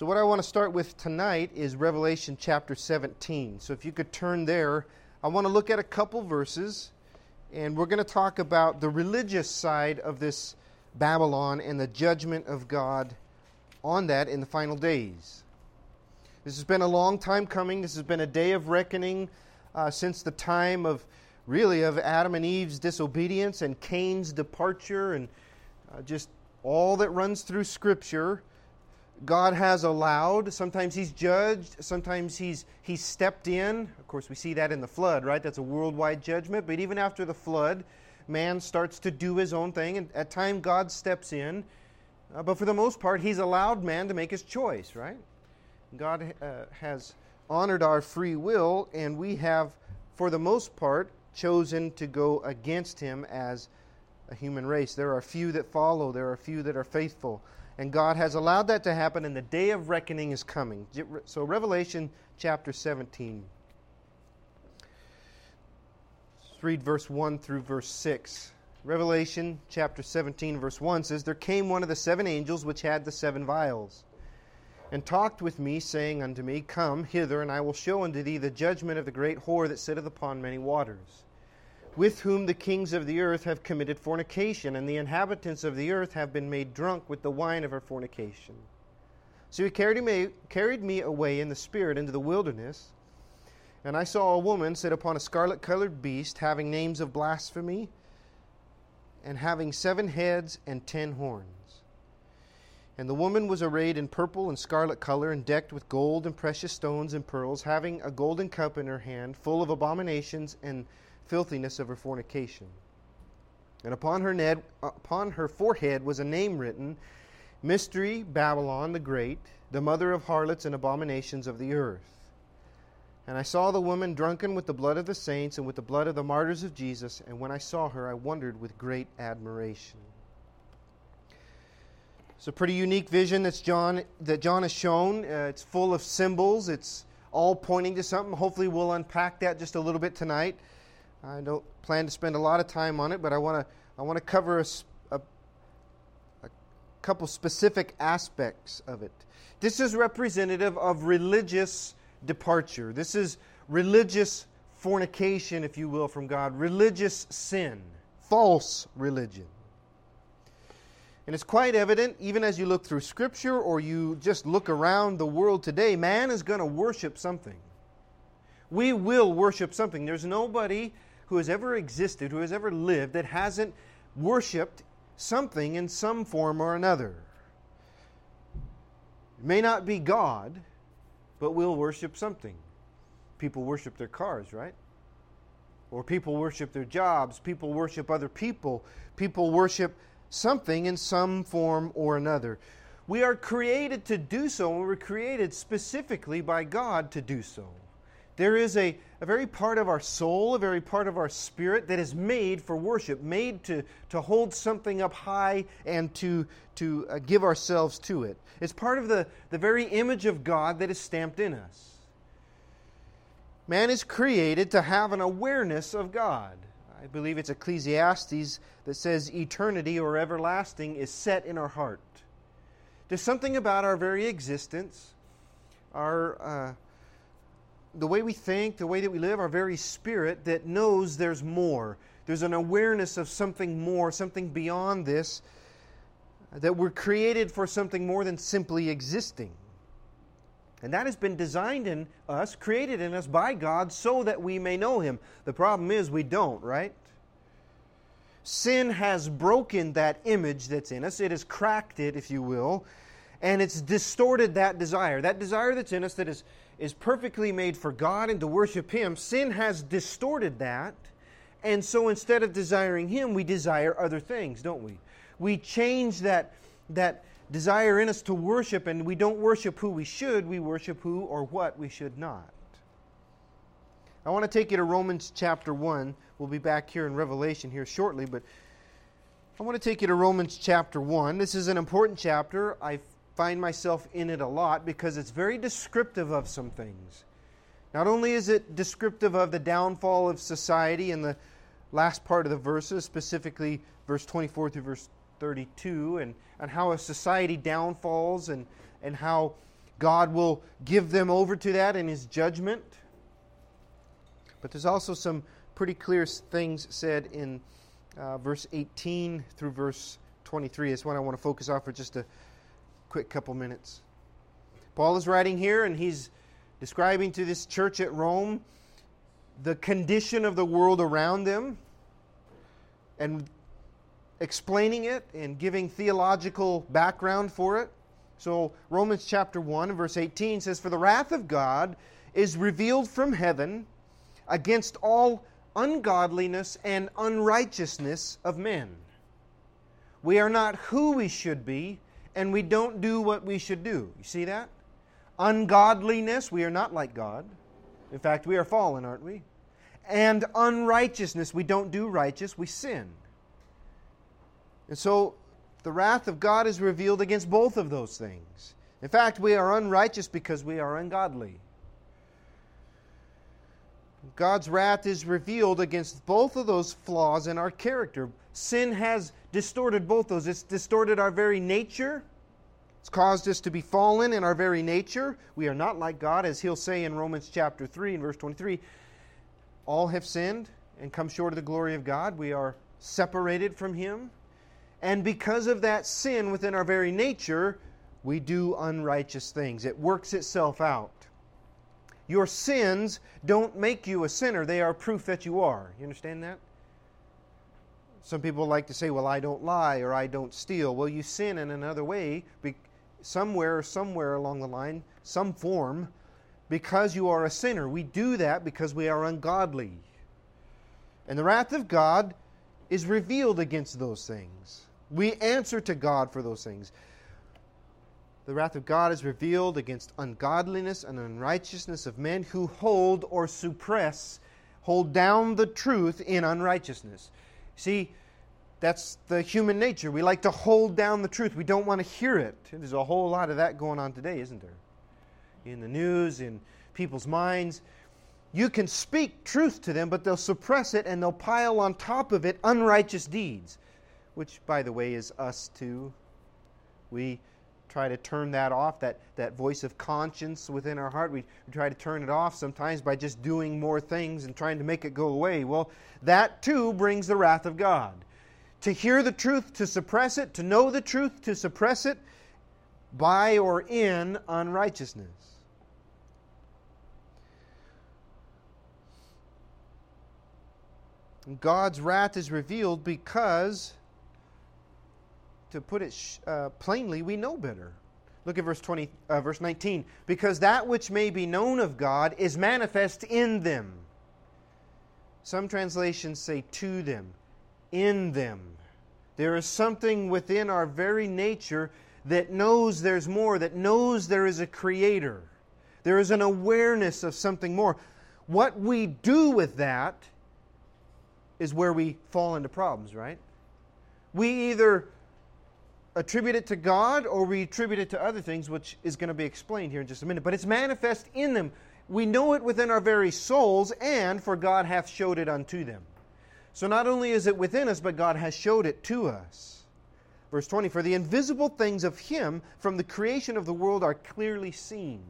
So, what I want to start with tonight is Revelation chapter 17. So, if you could turn there, I want to look at a couple verses, and we're going to talk about the religious side of this Babylon and the judgment of God on that in the final days. This has been a long time coming. This has been a day of reckoning uh, since the time of really of Adam and Eve's disobedience and Cain's departure and uh, just all that runs through Scripture. God has allowed. Sometimes He's judged. Sometimes He's He's stepped in. Of course, we see that in the flood, right? That's a worldwide judgment. But even after the flood, man starts to do his own thing, and at time, God steps in. Uh, but for the most part, He's allowed man to make his choice, right? God uh, has honored our free will, and we have, for the most part, chosen to go against Him as a human race. There are few that follow, there are few that are faithful. And God has allowed that to happen, and the day of reckoning is coming. So, Revelation chapter 17. Let's read verse 1 through verse 6. Revelation chapter 17, verse 1 says, There came one of the seven angels which had the seven vials, and talked with me, saying unto me, Come hither, and I will show unto thee the judgment of the great whore that sitteth upon many waters with whom the kings of the earth have committed fornication, and the inhabitants of the earth have been made drunk with the wine of her fornication. So he carried me, carried me away in the spirit into the wilderness, and I saw a woman sit upon a scarlet colored beast, having names of blasphemy, and having seven heads and ten horns. And the woman was arrayed in purple and scarlet color, and decked with gold and precious stones and pearls, having a golden cup in her hand, full of abominations and filthiness of her fornication. And upon her, ned, upon her forehead was a name written Mystery Babylon the Great, the mother of harlots and abominations of the earth. And I saw the woman drunken with the blood of the saints and with the blood of the martyrs of Jesus, and when I saw her, I wondered with great admiration. It's a pretty unique vision that's John, that John has shown. Uh, it's full of symbols, it's all pointing to something. Hopefully, we'll unpack that just a little bit tonight. I don't plan to spend a lot of time on it, but I want to I want to cover a, a, a couple specific aspects of it. This is representative of religious departure. This is religious fornication, if you will, from God, religious sin, false religion. And it's quite evident, even as you look through Scripture or you just look around the world today, man is going to worship something. We will worship something. There's nobody who has ever existed, who has ever lived, that hasn't worshiped something in some form or another. It may not be God, but we'll worship something. People worship their cars, right? Or people worship their jobs. People worship other people. People worship something in some form or another. We are created to do so, and we were created specifically by God to do so. There is a, a very part of our soul, a very part of our spirit that is made for worship, made to, to hold something up high and to, to uh, give ourselves to it. It's part of the, the very image of God that is stamped in us. Man is created to have an awareness of God. I believe it's Ecclesiastes that says eternity or everlasting is set in our heart. There's something about our very existence, our. Uh, the way we think, the way that we live, our very spirit that knows there's more. There's an awareness of something more, something beyond this, that we're created for something more than simply existing. And that has been designed in us, created in us by God so that we may know Him. The problem is we don't, right? Sin has broken that image that's in us, it has cracked it, if you will, and it's distorted that desire. That desire that's in us that is is perfectly made for God and to worship Him, sin has distorted that. And so instead of desiring Him, we desire other things, don't we? We change that, that desire in us to worship, and we don't worship who we should, we worship who or what we should not. I want to take you to Romans chapter 1. We'll be back here in Revelation here shortly, but I want to take you to Romans chapter 1. This is an important chapter. I find myself in it a lot because it's very descriptive of some things. Not only is it descriptive of the downfall of society in the last part of the verses, specifically verse 24 through verse 32, and, and how a society downfalls and, and how God will give them over to that in His judgment. But there's also some pretty clear things said in uh, verse 18 through verse 23. That's what I want to focus on for just a quick couple minutes. Paul is writing here, and he's describing to this church at Rome the condition of the world around them and explaining it and giving theological background for it. So, Romans chapter 1, verse 18 says, For the wrath of God is revealed from heaven against all ungodliness and unrighteousness of men. We are not who we should be, and we don't do what we should do. You see that? Ungodliness, we are not like God. In fact, we are fallen, aren't we? And unrighteousness, we don't do righteous, we sin. And so the wrath of God is revealed against both of those things. In fact, we are unrighteous because we are ungodly. God's wrath is revealed against both of those flaws in our character. Sin has distorted both those. It's distorted our very nature. It's caused us to be fallen in our very nature. We are not like God, as he'll say in Romans chapter 3 and verse 23. All have sinned and come short of the glory of God. We are separated from him. And because of that sin within our very nature, we do unrighteous things. It works itself out. Your sins don't make you a sinner, they are proof that you are. You understand that? Some people like to say, well, I don't lie or I don't steal. Well, you sin in another way, somewhere, somewhere along the line, some form, because you are a sinner. We do that because we are ungodly. And the wrath of God is revealed against those things. We answer to God for those things. The wrath of God is revealed against ungodliness and unrighteousness of men who hold or suppress, hold down the truth in unrighteousness. See, that's the human nature. We like to hold down the truth. We don't want to hear it. There's a whole lot of that going on today, isn't there? In the news, in people's minds. You can speak truth to them, but they'll suppress it and they'll pile on top of it unrighteous deeds which, by the way, is us too. We try to turn that off, that, that voice of conscience within our heart. We, we try to turn it off sometimes by just doing more things and trying to make it go away. Well, that too brings the wrath of God. To hear the truth, to suppress it, to know the truth, to suppress it by or in unrighteousness. God's wrath is revealed because to put it sh- uh, plainly, we know better. Look at verse 20, uh, verse 19. Because that which may be known of God is manifest in them. Some translations say to them, in them. There is something within our very nature that knows there's more, that knows there is a creator. There is an awareness of something more. What we do with that is where we fall into problems, right? We either attribute it to God or we attribute it to other things, which is going to be explained here in just a minute. But it's manifest in them. We know it within our very souls, and for God hath showed it unto them. So not only is it within us, but God has showed it to us. Verse 20 For the invisible things of Him from the creation of the world are clearly seen,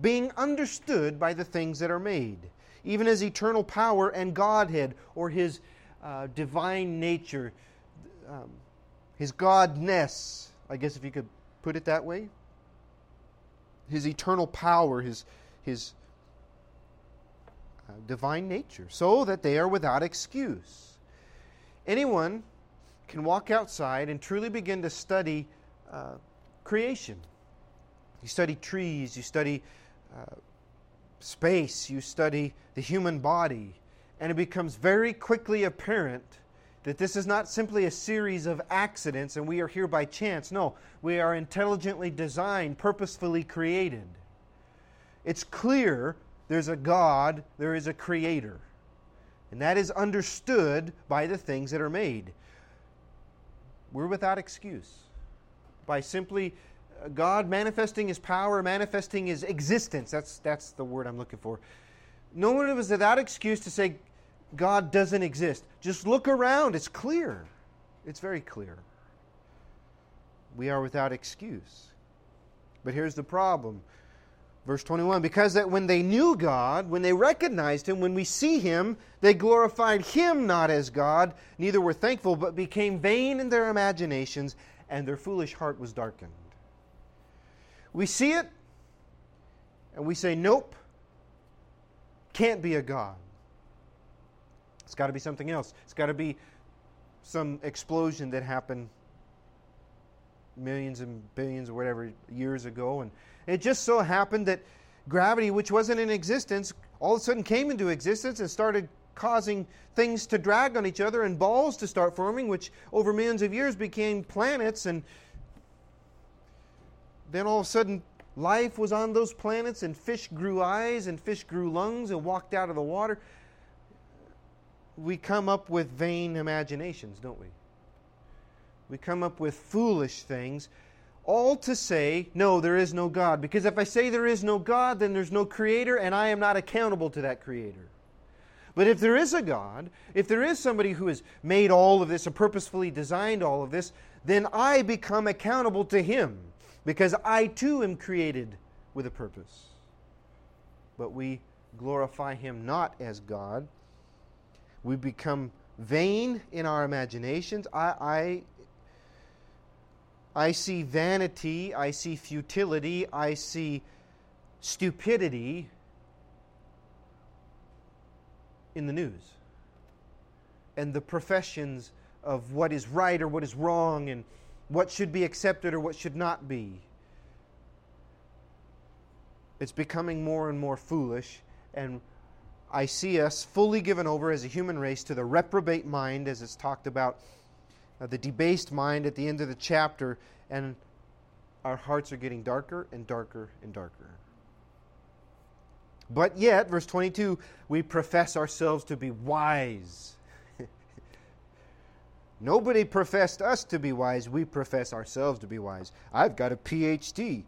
being understood by the things that are made, even His eternal power and Godhead, or His uh, divine nature. Um, his godness, I guess if you could put it that way, his eternal power, his, his divine nature, so that they are without excuse. Anyone can walk outside and truly begin to study uh, creation. You study trees, you study uh, space, you study the human body, and it becomes very quickly apparent that this is not simply a series of accidents and we are here by chance. No, we are intelligently designed, purposefully created. It's clear there's a God, there is a creator. And that is understood by the things that are made. We're without excuse. By simply uh, God manifesting his power, manifesting his existence. That's, that's the word I'm looking for. No one was without excuse to say, God doesn't exist. Just look around. It's clear. It's very clear. We are without excuse. But here's the problem. Verse 21 Because that when they knew God, when they recognized Him, when we see Him, they glorified Him not as God, neither were thankful, but became vain in their imaginations, and their foolish heart was darkened. We see it, and we say, Nope, can't be a God. It's got to be something else. It's got to be some explosion that happened millions and billions or whatever years ago. And it just so happened that gravity, which wasn't in existence, all of a sudden came into existence and started causing things to drag on each other and balls to start forming, which over millions of years became planets. And then all of a sudden, life was on those planets, and fish grew eyes and fish grew lungs and walked out of the water. We come up with vain imaginations, don't we? We come up with foolish things, all to say, no, there is no God. Because if I say there is no God, then there's no Creator, and I am not accountable to that Creator. But if there is a God, if there is somebody who has made all of this or purposefully designed all of this, then I become accountable to Him because I too am created with a purpose. But we glorify Him not as God. We become vain in our imaginations. I, I I see vanity, I see futility, I see stupidity in the news and the professions of what is right or what is wrong and what should be accepted or what should not be. It's becoming more and more foolish, and I see us fully given over as a human race to the reprobate mind, as it's talked about uh, the debased mind at the end of the chapter, and our hearts are getting darker and darker and darker. But yet, verse 22, we profess ourselves to be wise. Nobody professed us to be wise. We profess ourselves to be wise. I've got a PhD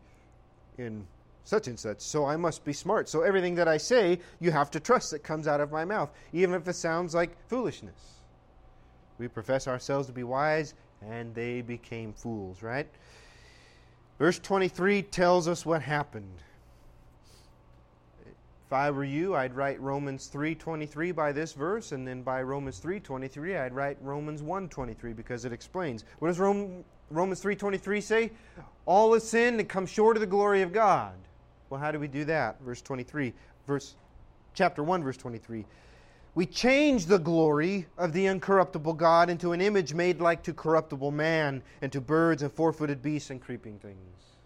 in such and such, so I must be smart. So everything that I say, you have to trust that comes out of my mouth, even if it sounds like foolishness. We profess ourselves to be wise, and they became fools, right? Verse 23 tells us what happened. If I were you, I'd write Romans 3:23 by this verse and then by Romans 3:23 I'd write Romans 1:23 because it explains. What does Rome, Romans 3:23 say? All is sin and come short of the glory of God. Well, how do we do that? Verse 23, verse chapter 1 verse 23 we change the glory of the incorruptible God into an image made like to corruptible man, and to birds and four footed beasts and creeping things.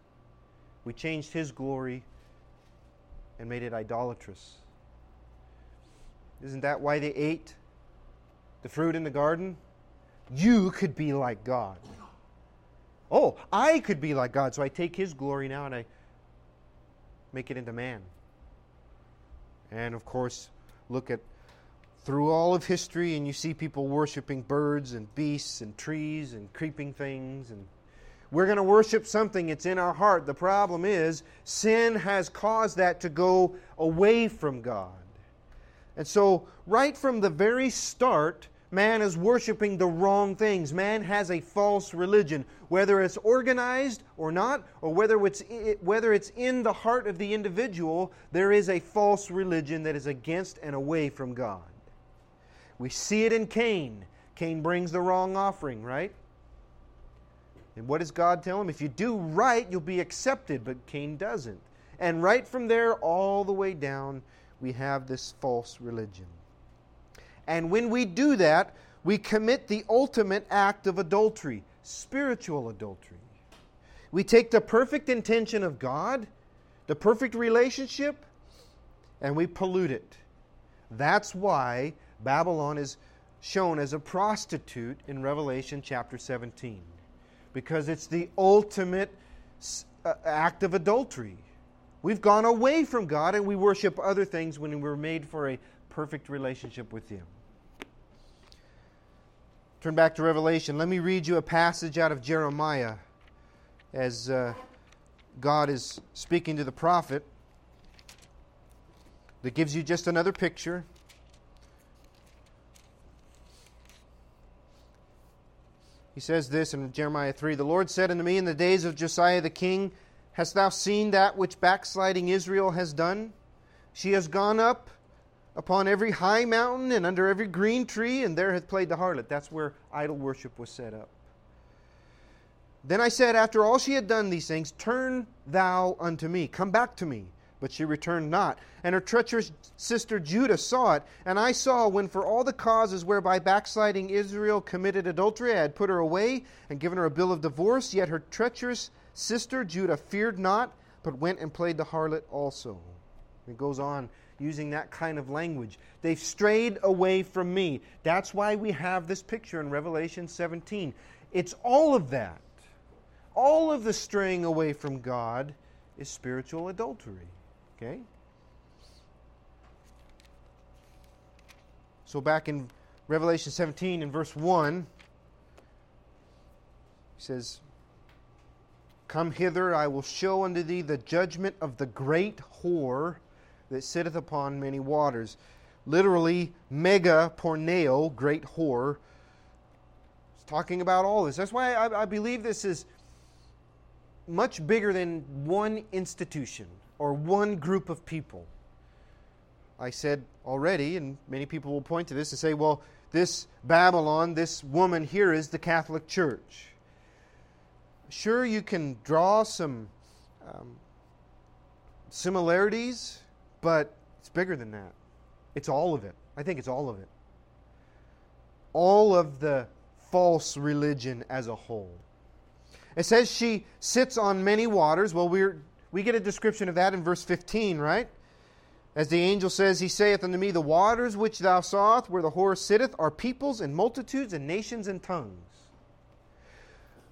We changed his glory and made it idolatrous. Isn't that why they ate the fruit in the garden? You could be like God. Oh, I could be like God, so I take his glory now and I make it into man. And of course, look at through all of history and you see people worshiping birds and beasts and trees and creeping things and we're going to worship something it's in our heart. The problem is sin has caused that to go away from god. And so right from the very start man is worshiping the wrong things. Man has a false religion whether it's organized or not or whether it's whether it's in the heart of the individual there is a false religion that is against and away from god we see it in Cain. Cain brings the wrong offering, right? And what does God tell him? If you do right, you'll be accepted, but Cain doesn't. And right from there, all the way down, we have this false religion. And when we do that, we commit the ultimate act of adultery, spiritual adultery. We take the perfect intention of God, the perfect relationship, and we pollute it. That's why Babylon is shown as a prostitute in Revelation chapter 17 because it's the ultimate uh, act of adultery. We've gone away from God and we worship other things when we were made for a perfect relationship with Him. Turn back to Revelation. Let me read you a passage out of Jeremiah as uh, God is speaking to the prophet that gives you just another picture. He says this in Jeremiah 3 The Lord said unto me in the days of Josiah the king, Hast thou seen that which backsliding Israel has done? She has gone up upon every high mountain and under every green tree, and there hath played the harlot. That's where idol worship was set up. Then I said, After all she had done these things, turn thou unto me, come back to me. But she returned not. And her treacherous sister Judah saw it. And I saw when, for all the causes whereby backsliding Israel committed adultery, I had put her away and given her a bill of divorce, yet her treacherous sister Judah feared not, but went and played the harlot also. It goes on using that kind of language. They've strayed away from me. That's why we have this picture in Revelation 17. It's all of that. All of the straying away from God is spiritual adultery. Okay? So back in Revelation 17 in verse 1, he says, Come hither, I will show unto thee the judgment of the great whore that sitteth upon many waters. Literally, mega porneo, great whore. It's talking about all this. That's why I, I believe this is much bigger than one institution or one group of people. I said already, and many people will point to this and say, well, this Babylon, this woman here is the Catholic Church. Sure, you can draw some um, similarities, but it's bigger than that. It's all of it. I think it's all of it. All of the false religion as a whole. It says she sits on many waters. Well, we're, we get a description of that in verse 15, right? As the angel says, He saith unto me, The waters which thou sawest, where the whore sitteth, are peoples and multitudes and nations and tongues.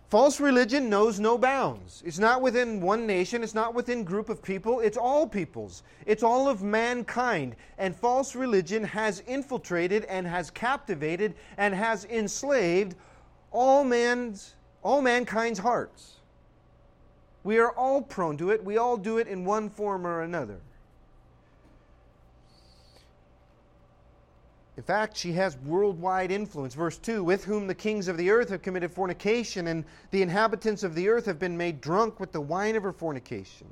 False religion knows no bounds. It's not within one nation, it's not within group of people, it's all peoples. It's all of mankind. And false religion has infiltrated and has captivated and has enslaved all man's all mankind's hearts. We are all prone to it. We all do it in one form or another. In fact, she has worldwide influence. Verse 2 With whom the kings of the earth have committed fornication, and the inhabitants of the earth have been made drunk with the wine of her fornication.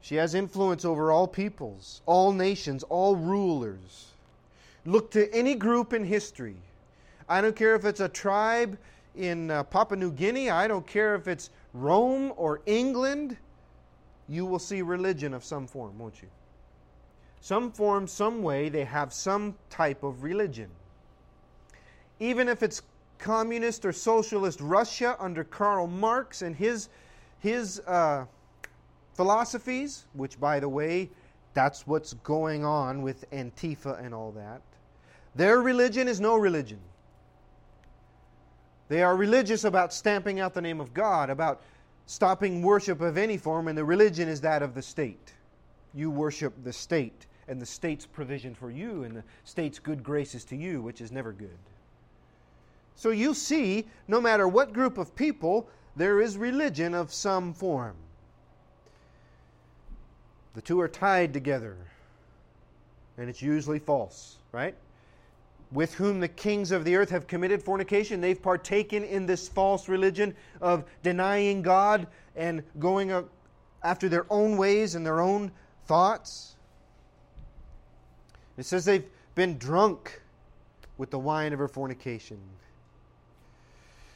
She has influence over all peoples, all nations, all rulers. Look to any group in history I don't care if it's a tribe in uh, Papua New Guinea. I don't care if it's Rome or England. You will see religion of some form, won't you? Some form, some way, they have some type of religion. Even if it's communist or socialist Russia under Karl Marx and his, his uh, philosophies, which, by the way, that's what's going on with Antifa and all that. Their religion is no religion. They are religious about stamping out the name of God, about stopping worship of any form, and the religion is that of the state. You worship the state and the state's provision for you and the state's good graces to you, which is never good. So you see, no matter what group of people, there is religion of some form. The two are tied together, and it's usually false, right? With whom the kings of the earth have committed fornication. They've partaken in this false religion of denying God and going after their own ways and their own thoughts. It says they've been drunk with the wine of her fornication.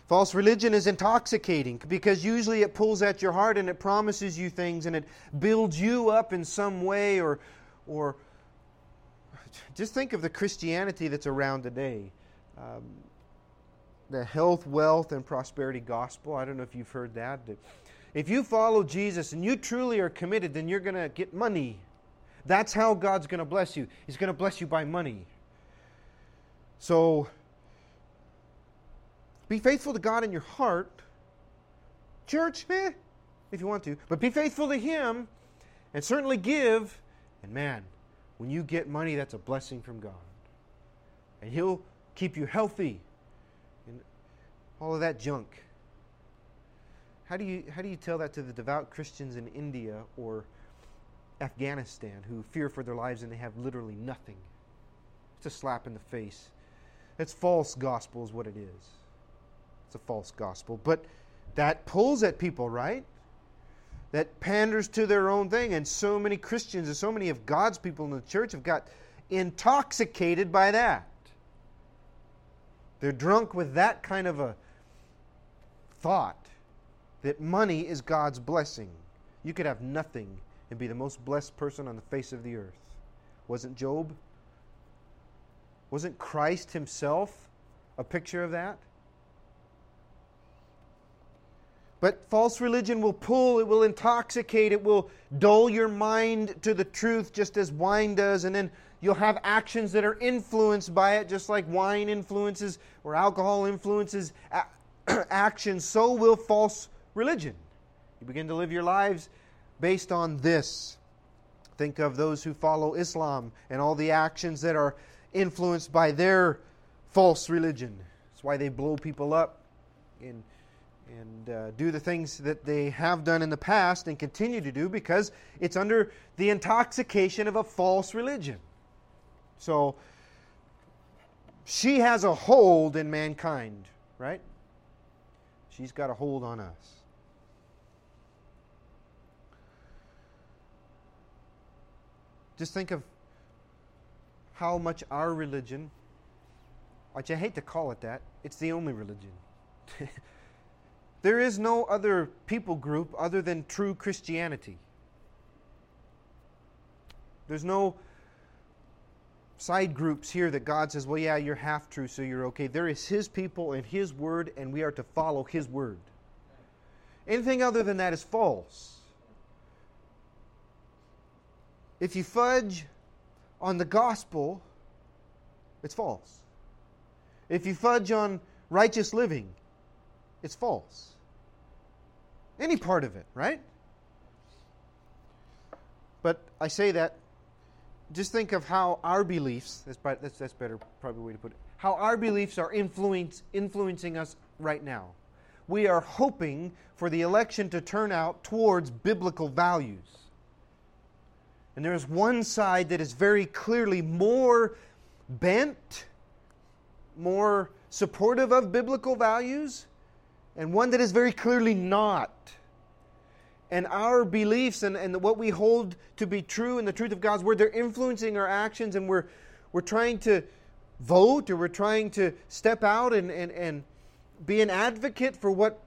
False religion is intoxicating because usually it pulls at your heart and it promises you things and it builds you up in some way or, or just think of the Christianity that's around today. Um, the health, wealth, and prosperity gospel. I don't know if you've heard that. If you follow Jesus and you truly are committed, then you're going to get money. That's how God's going to bless you. He's going to bless you by money. So, be faithful to God in your heart. Church, eh, if you want to. But be faithful to Him and certainly give. And man, when you get money, that's a blessing from God. And He'll keep you healthy and all of that junk. How do you, how do you tell that to the devout Christians in India or Afghanistan who fear for their lives and they have literally nothing? It's a slap in the face. It's false gospel, is what it is. It's a false gospel. But that pulls at people, right? That panders to their own thing. And so many Christians and so many of God's people in the church have got intoxicated by that. They're drunk with that kind of a thought that money is God's blessing. You could have nothing and be the most blessed person on the face of the earth. Wasn't Job? Wasn't Christ himself a picture of that? But false religion will pull, it will intoxicate, it will dull your mind to the truth just as wine does. And then you'll have actions that are influenced by it, just like wine influences or alcohol influences actions. So will false religion. You begin to live your lives based on this. Think of those who follow Islam and all the actions that are influenced by their false religion. That's why they blow people up in and uh, do the things that they have done in the past and continue to do because it's under the intoxication of a false religion. So she has a hold in mankind, right? She's got a hold on us. Just think of how much our religion, which I hate to call it that, it's the only religion. There is no other people group other than true Christianity. There's no side groups here that God says, well, yeah, you're half true, so you're okay. There is His people and His word, and we are to follow His word. Anything other than that is false. If you fudge on the gospel, it's false. If you fudge on righteous living, it's false. Any part of it, right? But I say that, just think of how our beliefs, that's, that's, that's better, probably way to put it, how our beliefs are influence, influencing us right now. We are hoping for the election to turn out towards biblical values. And there is one side that is very clearly more bent, more supportive of biblical values, and one that is very clearly not. And our beliefs and, and what we hold to be true and the truth of God's word, they're influencing our actions, and we're, we're trying to vote or we're trying to step out and, and, and be an advocate for what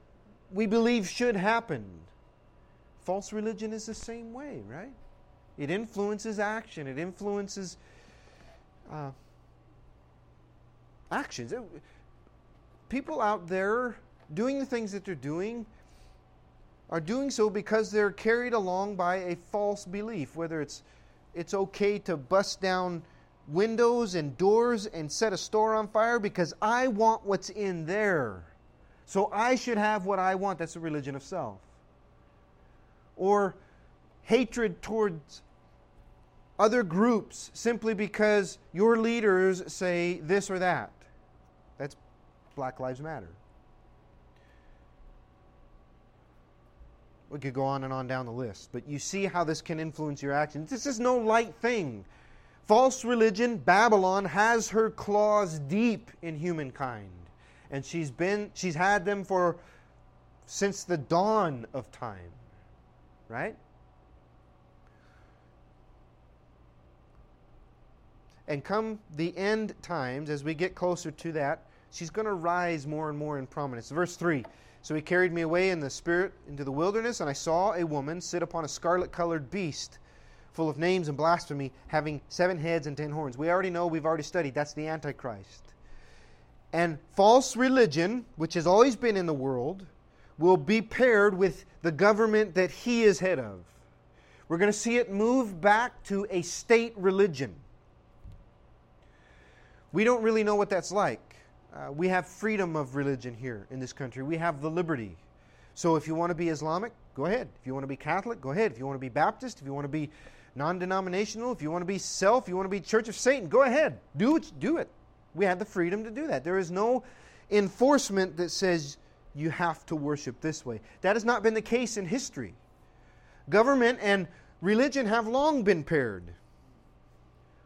we believe should happen. False religion is the same way, right? It influences action, it influences uh, actions. People out there doing the things that they're doing are doing so because they're carried along by a false belief, whether it's it's okay to bust down windows and doors and set a store on fire because I want what's in there. So I should have what I want. That's the religion of self. Or hatred towards other groups simply because your leaders say this or that. That's Black Lives Matter. We could go on and on down the list, but you see how this can influence your actions. This is no light thing. False religion, Babylon, has her claws deep in humankind. And she's been she's had them for since the dawn of time. Right? And come the end times, as we get closer to that, she's going to rise more and more in prominence. Verse 3 so he carried me away in the spirit into the wilderness, and I saw a woman sit upon a scarlet colored beast, full of names and blasphemy, having seven heads and ten horns. We already know, we've already studied, that's the Antichrist. And false religion, which has always been in the world, will be paired with the government that he is head of. We're going to see it move back to a state religion. We don't really know what that's like. Uh, we have freedom of religion here in this country. We have the liberty. So if you want to be Islamic, go ahead. If you want to be Catholic, go ahead. If you want to be Baptist, if you want to be non denominational, if you want to be self, you want to be Church of Satan, go ahead. Do it. Do it. We have the freedom to do that. There is no enforcement that says you have to worship this way. That has not been the case in history. Government and religion have long been paired.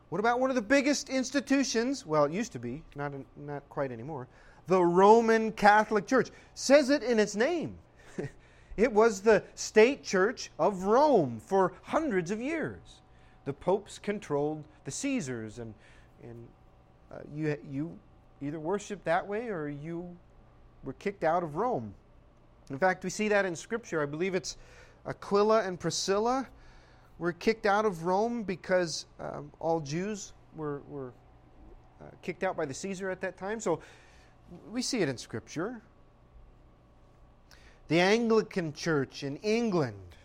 What about one of the biggest institutions? Well, it used to be, not, not quite anymore. The Roman Catholic Church says it in its name. It was the state church of Rome for hundreds of years. The popes controlled the Caesars, and, and uh, you, you either worshiped that way or you were kicked out of Rome. In fact, we see that in Scripture. I believe it's Aquila and Priscilla were kicked out of Rome because um, all Jews were, were uh, kicked out by the Caesar at that time. So we see it in Scripture. The Anglican Church in England,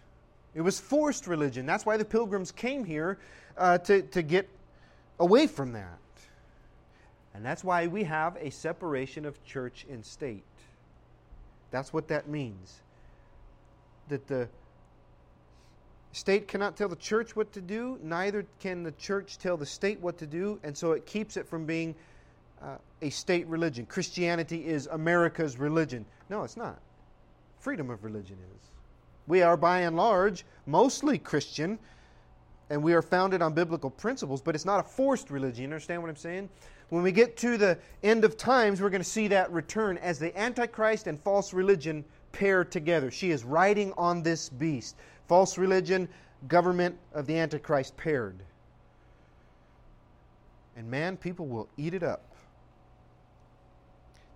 it was forced religion. That's why the pilgrims came here uh, to, to get away from that. And that's why we have a separation of church and state. That's what that means. That the state cannot tell the church what to do, neither can the church tell the state what to do, and so it keeps it from being uh, a state religion. Christianity is America's religion. No, it's not. Freedom of religion is. We are, by and large, mostly Christian, and we are founded on biblical principles, but it's not a forced religion. You understand what I'm saying? When we get to the end of times, we're going to see that return as the Antichrist and false religion pair together. She is riding on this beast. False religion, government of the Antichrist paired. And man, people will eat it up.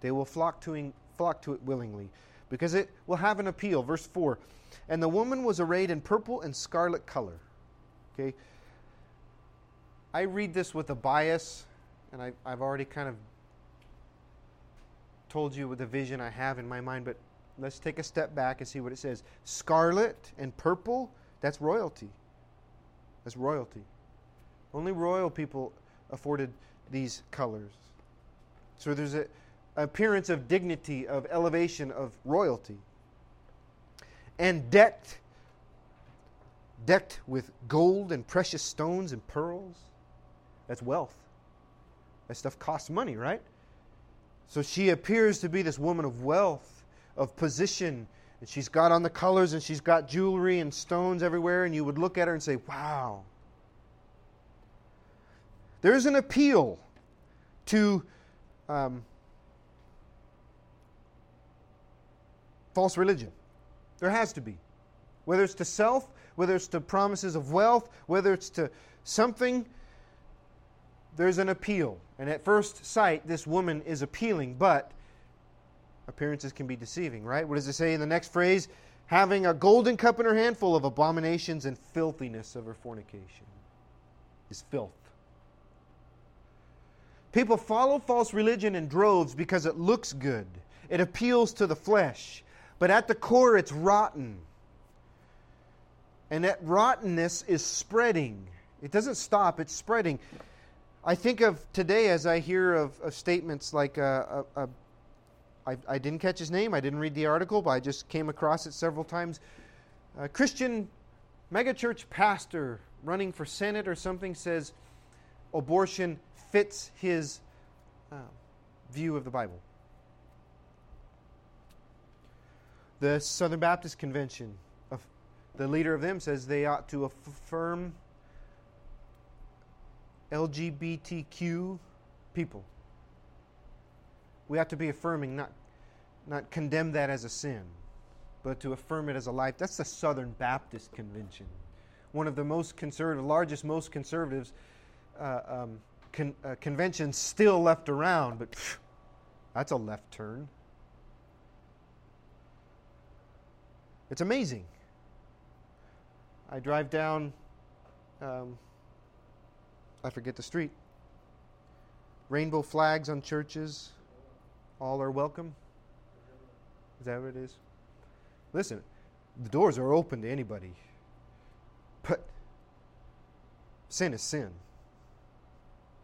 They will flock to, flock to it willingly because it will have an appeal. Verse 4 And the woman was arrayed in purple and scarlet color. Okay? I read this with a bias, and I, I've already kind of told you with the vision I have in my mind, but let's take a step back and see what it says. Scarlet and purple, that's royalty. That's royalty. Only royal people afforded these colors. So there's an appearance of dignity, of elevation, of royalty. And decked, decked with gold and precious stones and pearls. That's wealth. That stuff costs money, right? So she appears to be this woman of wealth of position. And she's got on the colors and she's got jewelry and stones everywhere, and you would look at her and say, Wow. There's an appeal to um, false religion. There has to be. Whether it's to self, whether it's to promises of wealth, whether it's to something, there's an appeal. And at first sight, this woman is appealing, but appearances can be deceiving, right? What does it say in the next phrase? Having a golden cup in her hand full of abominations and filthiness of her fornication. Is filth. People follow false religion in droves because it looks good, it appeals to the flesh, but at the core it's rotten. And that rottenness is spreading. It doesn't stop, it's spreading. I think of today as I hear of, of statements like uh, a, a, a I, I didn't catch his name. I didn't read the article, but I just came across it several times. A Christian megachurch pastor running for Senate or something says abortion fits his uh, view of the Bible. The Southern Baptist Convention, the leader of them says they ought to affirm LGBTQ people. We have to be affirming, not, not condemn that as a sin, but to affirm it as a life. That's the Southern Baptist Convention, one of the most conservative, largest, most conservatives uh, um, con- uh, conventions still left around, but phew, that's a left turn. It's amazing. I drive down, um, I forget the street, rainbow flags on churches all are welcome? Is that what it is? Listen, the doors are open to anybody. But sin is sin.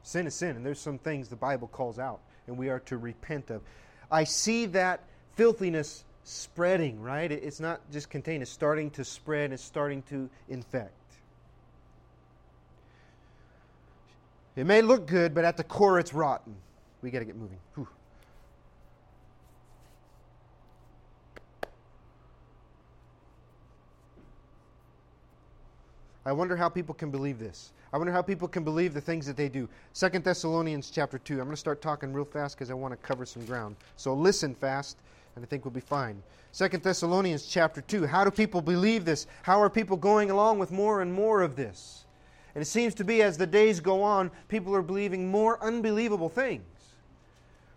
Sin is sin, and there's some things the Bible calls out, and we are to repent of. I see that filthiness spreading, right? It's not just contained, it's starting to spread, it's starting to infect. It may look good, but at the core it's rotten. We got to get moving. Whew. I wonder how people can believe this. I wonder how people can believe the things that they do. Second Thessalonians chapter 2. I'm going to start talking real fast because I want to cover some ground. So listen fast and I think we'll be fine. Second Thessalonians chapter 2. How do people believe this? How are people going along with more and more of this? And it seems to be as the days go on, people are believing more unbelievable things.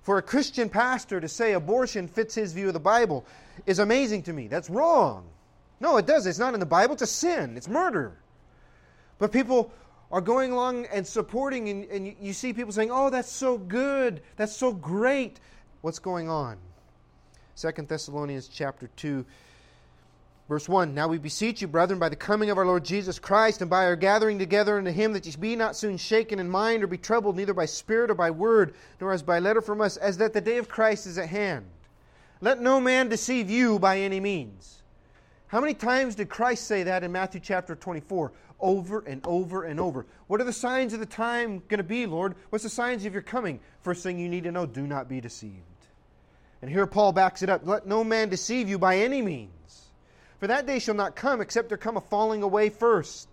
For a Christian pastor to say abortion fits his view of the Bible is amazing to me. That's wrong. No, it does. It's not in the Bible. It's a sin. It's murder. But people are going along and supporting, and, and you see people saying, Oh, that's so good. That's so great. What's going on? Second Thessalonians chapter 2 Verse 1 Now we beseech you, brethren, by the coming of our Lord Jesus Christ, and by our gathering together unto him, that ye be not soon shaken in mind, or be troubled, neither by spirit or by word, nor as by letter from us, as that the day of Christ is at hand. Let no man deceive you by any means. How many times did Christ say that in Matthew chapter 24? Over and over and over. What are the signs of the time going to be, Lord? What's the signs of your coming? First thing you need to know do not be deceived. And here Paul backs it up. Let no man deceive you by any means. For that day shall not come except there come a falling away first,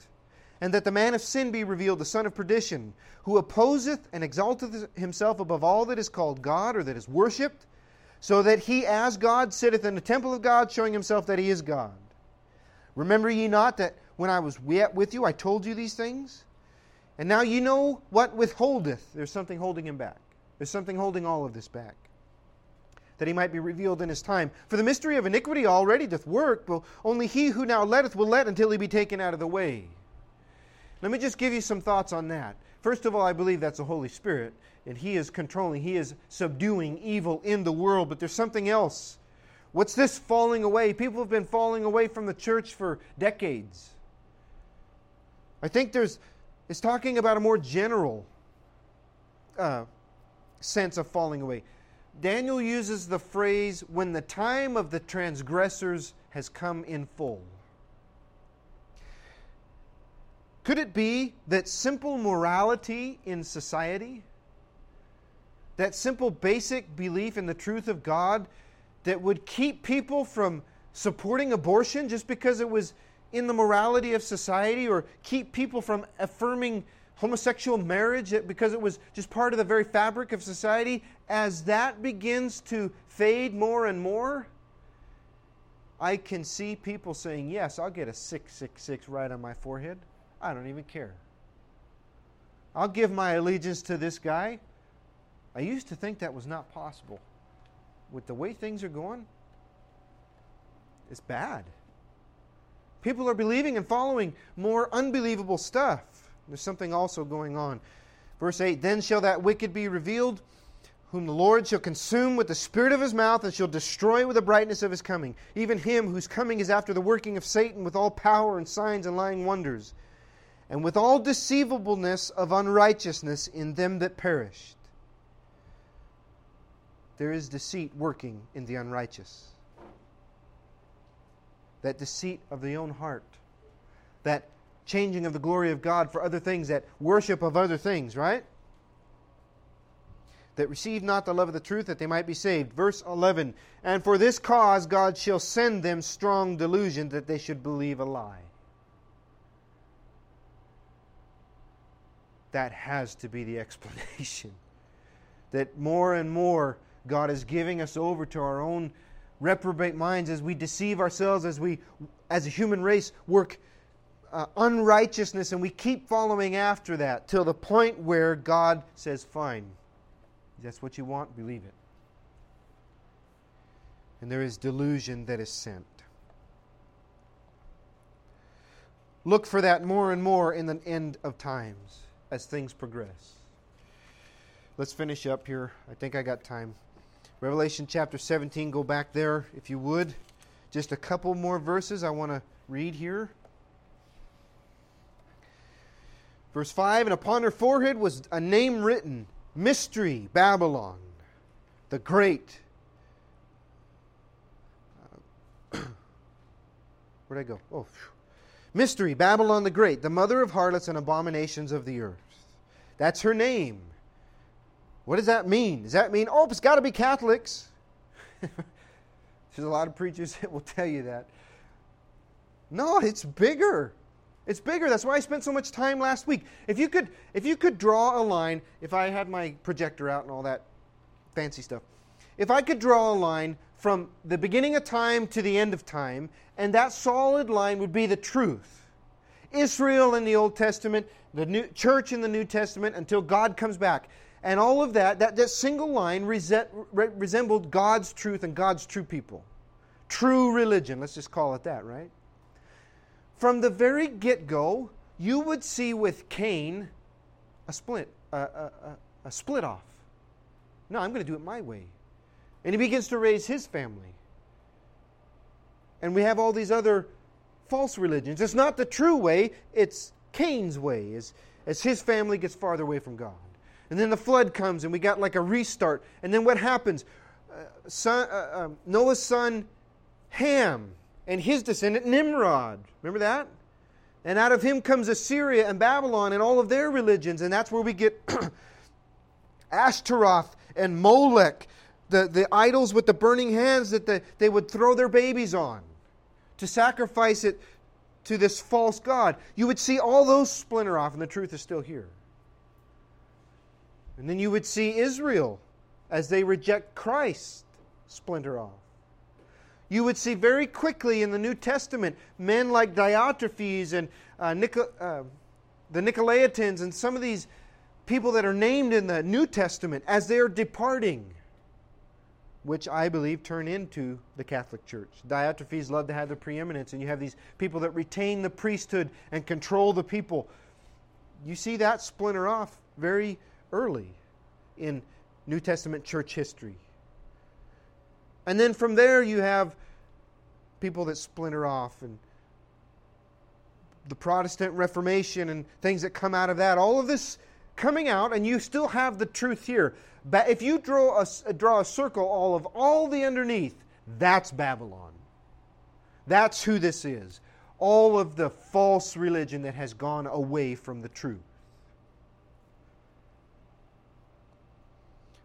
and that the man of sin be revealed, the son of perdition, who opposeth and exalteth himself above all that is called God or that is worshipped, so that he as God sitteth in the temple of God, showing himself that he is God. Remember ye not that when I was yet with you, I told you these things? And now you know what withholdeth. There's something holding him back. There's something holding all of this back that he might be revealed in his time. For the mystery of iniquity already doth work, but only he who now letteth will let until he be taken out of the way. Let me just give you some thoughts on that. First of all, I believe that's the Holy Spirit, and he is controlling, he is subduing evil in the world, but there's something else. What's this falling away? People have been falling away from the church for decades. I think there's, it's talking about a more general uh, sense of falling away. Daniel uses the phrase, when the time of the transgressors has come in full. Could it be that simple morality in society, that simple basic belief in the truth of God, that would keep people from supporting abortion just because it was in the morality of society, or keep people from affirming homosexual marriage because it was just part of the very fabric of society, as that begins to fade more and more, I can see people saying, Yes, I'll get a 666 right on my forehead. I don't even care. I'll give my allegiance to this guy. I used to think that was not possible. With the way things are going, it's bad. People are believing and following more unbelievable stuff. There's something also going on. Verse 8 Then shall that wicked be revealed, whom the Lord shall consume with the spirit of his mouth, and shall destroy with the brightness of his coming. Even him whose coming is after the working of Satan with all power and signs and lying wonders, and with all deceivableness of unrighteousness in them that perished. There is deceit working in the unrighteous. That deceit of the own heart. That changing of the glory of God for other things, that worship of other things, right? That receive not the love of the truth that they might be saved. Verse 11 And for this cause God shall send them strong delusion that they should believe a lie. That has to be the explanation. that more and more God is giving us over to our own reprobate minds as we deceive ourselves, as we, as a human race, work uh, unrighteousness, and we keep following after that till the point where God says, Fine, that's what you want, believe it. And there is delusion that is sent. Look for that more and more in the end of times as things progress. Let's finish up here. I think I got time. Revelation chapter 17, go back there if you would. Just a couple more verses I want to read here. Verse 5 And upon her forehead was a name written Mystery, Babylon, the Great. Uh, where'd I go? Oh, phew. Mystery, Babylon the Great, the mother of harlots and abominations of the earth. That's her name. What does that mean? Does that mean, oh, it's got to be Catholics? There's a lot of preachers that will tell you that. No, it's bigger. It's bigger. That's why I spent so much time last week. If you could, if you could draw a line, if I had my projector out and all that fancy stuff, if I could draw a line from the beginning of time to the end of time, and that solid line would be the truth. Israel in the Old Testament, the new, church in the New Testament until God comes back. And all of that, that, that single line rese- re- resembled God's truth and God's true people. True religion, let's just call it that, right? From the very get go, you would see with Cain a split, a, a, a, a split off. No, I'm going to do it my way. And he begins to raise his family. And we have all these other false religions. It's not the true way, it's Cain's way as, as his family gets farther away from God. And then the flood comes, and we got like a restart. And then what happens? Uh, son, uh, uh, Noah's son Ham and his descendant Nimrod. Remember that? And out of him comes Assyria and Babylon and all of their religions. And that's where we get Ashtaroth and Molech, the, the idols with the burning hands that the, they would throw their babies on to sacrifice it to this false God. You would see all those splinter off, and the truth is still here. And then you would see Israel, as they reject Christ, splinter off. You would see very quickly in the New Testament men like Diotrephes and uh, Nico, uh, the Nicolaitans and some of these people that are named in the New Testament as they are departing, which I believe turn into the Catholic Church. Diotrephes loved to have the preeminence, and you have these people that retain the priesthood and control the people. You see that splinter off very early in New Testament church history. And then from there, you have people that splinter off and the Protestant Reformation and things that come out of that. All of this coming out, and you still have the truth here. But if you draw a, draw a circle, all of all the underneath, that's Babylon. That's who this is. All of the false religion that has gone away from the truth.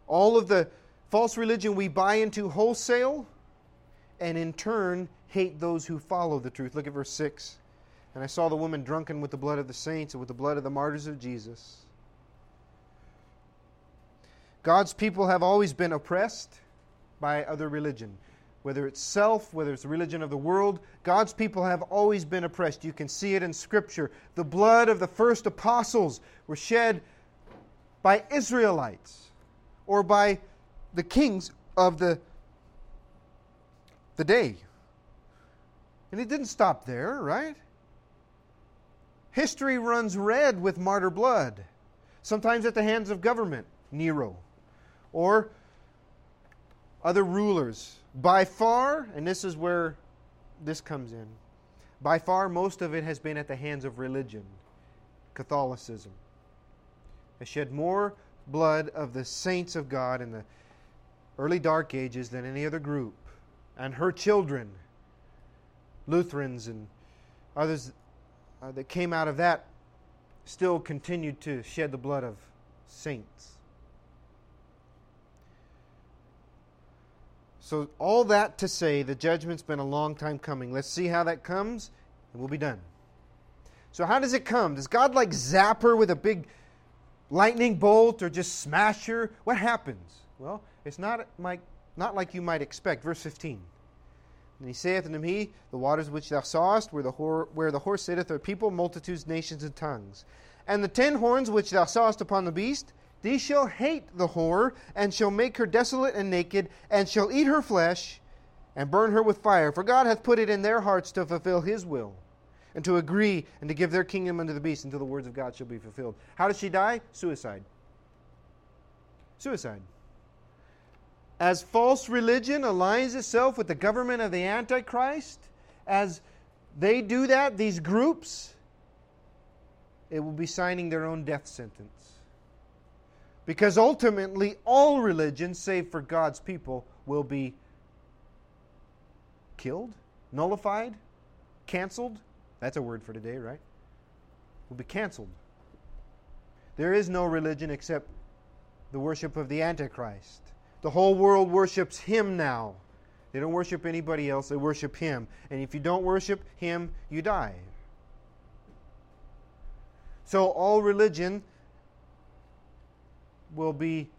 All of the false religion we buy into wholesale and in turn hate those who follow the truth. Look at verse 6. And I saw the woman drunken with the blood of the saints and with the blood of the martyrs of Jesus. God's people have always been oppressed by other religion. Whether it's self, whether it's the religion of the world, God's people have always been oppressed. You can see it in Scripture. The blood of the first apostles were shed by Israelites or by the kings of the, the day. And it didn't stop there, right? History runs red with martyr blood, sometimes at the hands of government, Nero, or other rulers. By far, and this is where this comes in, by far most of it has been at the hands of religion, Catholicism. Has shed more blood of the saints of God in the early Dark Ages than any other group. And her children, Lutherans and others uh, that came out of that, still continued to shed the blood of saints. So, all that to say, the judgment's been a long time coming. Let's see how that comes, and we'll be done. So, how does it come? Does God like zap her with a big lightning bolt or just smash her? What happens? Well, it's not like, not like you might expect. Verse 15. And he saith unto me, The waters which thou sawest, where the, whore, where the horse sitteth, are people, multitudes, nations, and tongues. And the ten horns which thou sawest upon the beast, these shall hate the whore, and shall make her desolate and naked, and shall eat her flesh, and burn her with fire. For God hath put it in their hearts to fulfill his will, and to agree, and to give their kingdom unto the beast, until the words of God shall be fulfilled. How does she die? Suicide. Suicide as false religion aligns itself with the government of the Antichrist, as they do that, these groups, it will be signing their own death sentence. Because ultimately, all religions, save for God's people, will be killed, nullified, canceled. That's a word for today, right? Will be canceled. There is no religion except the worship of the Antichrist. The whole world worships him now. They don't worship anybody else, they worship him. And if you don't worship him, you die. So all religion will be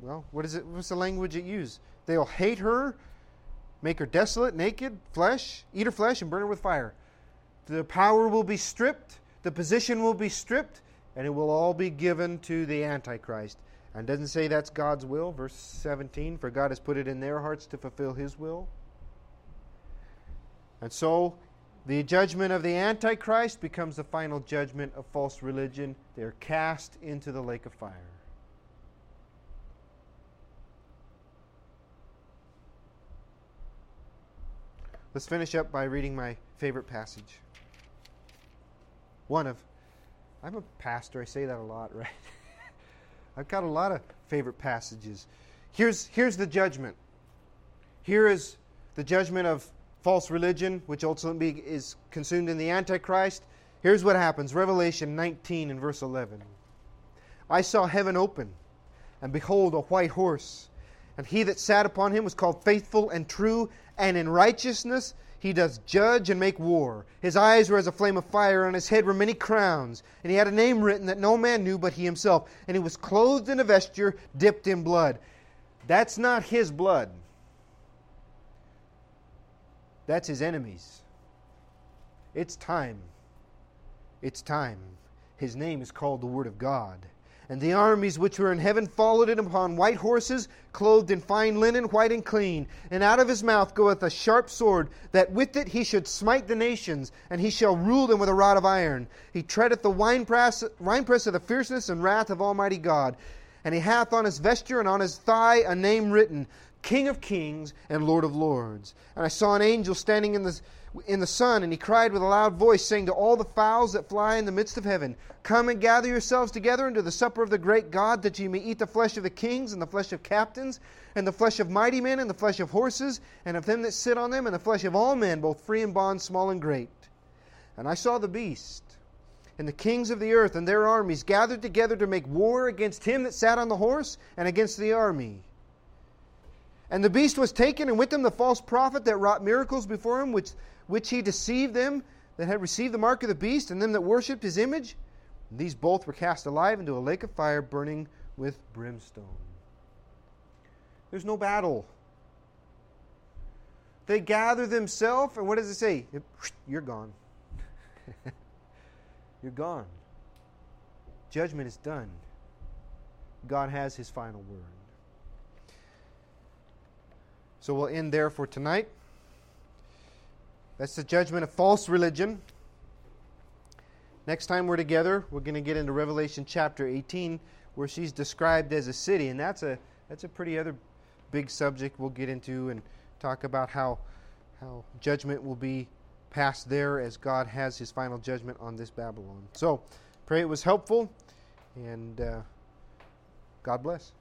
well, what is it? What's the language it used? They'll hate her, make her desolate, naked, flesh, eat her flesh, and burn her with fire. The power will be stripped, the position will be stripped, and it will all be given to the Antichrist. And doesn't say that's God's will, verse 17, for God has put it in their hearts to fulfill his will. And so the judgment of the Antichrist becomes the final judgment of false religion. They are cast into the lake of fire. Let's finish up by reading my favorite passage. One of, I'm a pastor, I say that a lot, right? I've got a lot of favorite passages. Here's, here's the judgment. Here is the judgment of false religion, which ultimately is consumed in the Antichrist. Here's what happens Revelation 19 and verse 11. I saw heaven open, and behold, a white horse. And he that sat upon him was called faithful and true, and in righteousness he does judge and make war. His eyes were as a flame of fire, and on his head were many crowns. And he had a name written that no man knew but he himself. And he was clothed in a vesture dipped in blood. That's not his blood, that's his enemies. It's time. It's time. His name is called the Word of God. And the armies which were in heaven followed him upon white horses, clothed in fine linen, white and clean. And out of his mouth goeth a sharp sword, that with it he should smite the nations, and he shall rule them with a rod of iron. He treadeth the winepress, winepress of the fierceness and wrath of Almighty God. And he hath on his vesture and on his thigh a name written, King of kings and Lord of lords. And I saw an angel standing in the in the sun, and he cried with a loud voice, saying to all the fowls that fly in the midst of heaven, Come and gather yourselves together unto the supper of the great God, that ye may eat the flesh of the kings, and the flesh of captains, and the flesh of mighty men, and the flesh of horses, and of them that sit on them, and the flesh of all men, both free and bond, small and great. And I saw the beast, and the kings of the earth, and their armies, gathered together to make war against him that sat on the horse, and against the army. And the beast was taken, and with him the false prophet that wrought miracles before him, which, which he deceived them that had received the mark of the beast, and them that worshipped his image. And these both were cast alive into a lake of fire burning with brimstone. There's no battle. They gather themselves, and what does it say? You're gone. You're gone. Judgment is done. God has his final word. So we'll end there for tonight. That's the judgment of false religion. Next time we're together, we're going to get into Revelation chapter 18, where she's described as a city, and that's a that's a pretty other big subject we'll get into and talk about how how judgment will be passed there as God has His final judgment on this Babylon. So, pray it was helpful, and uh, God bless.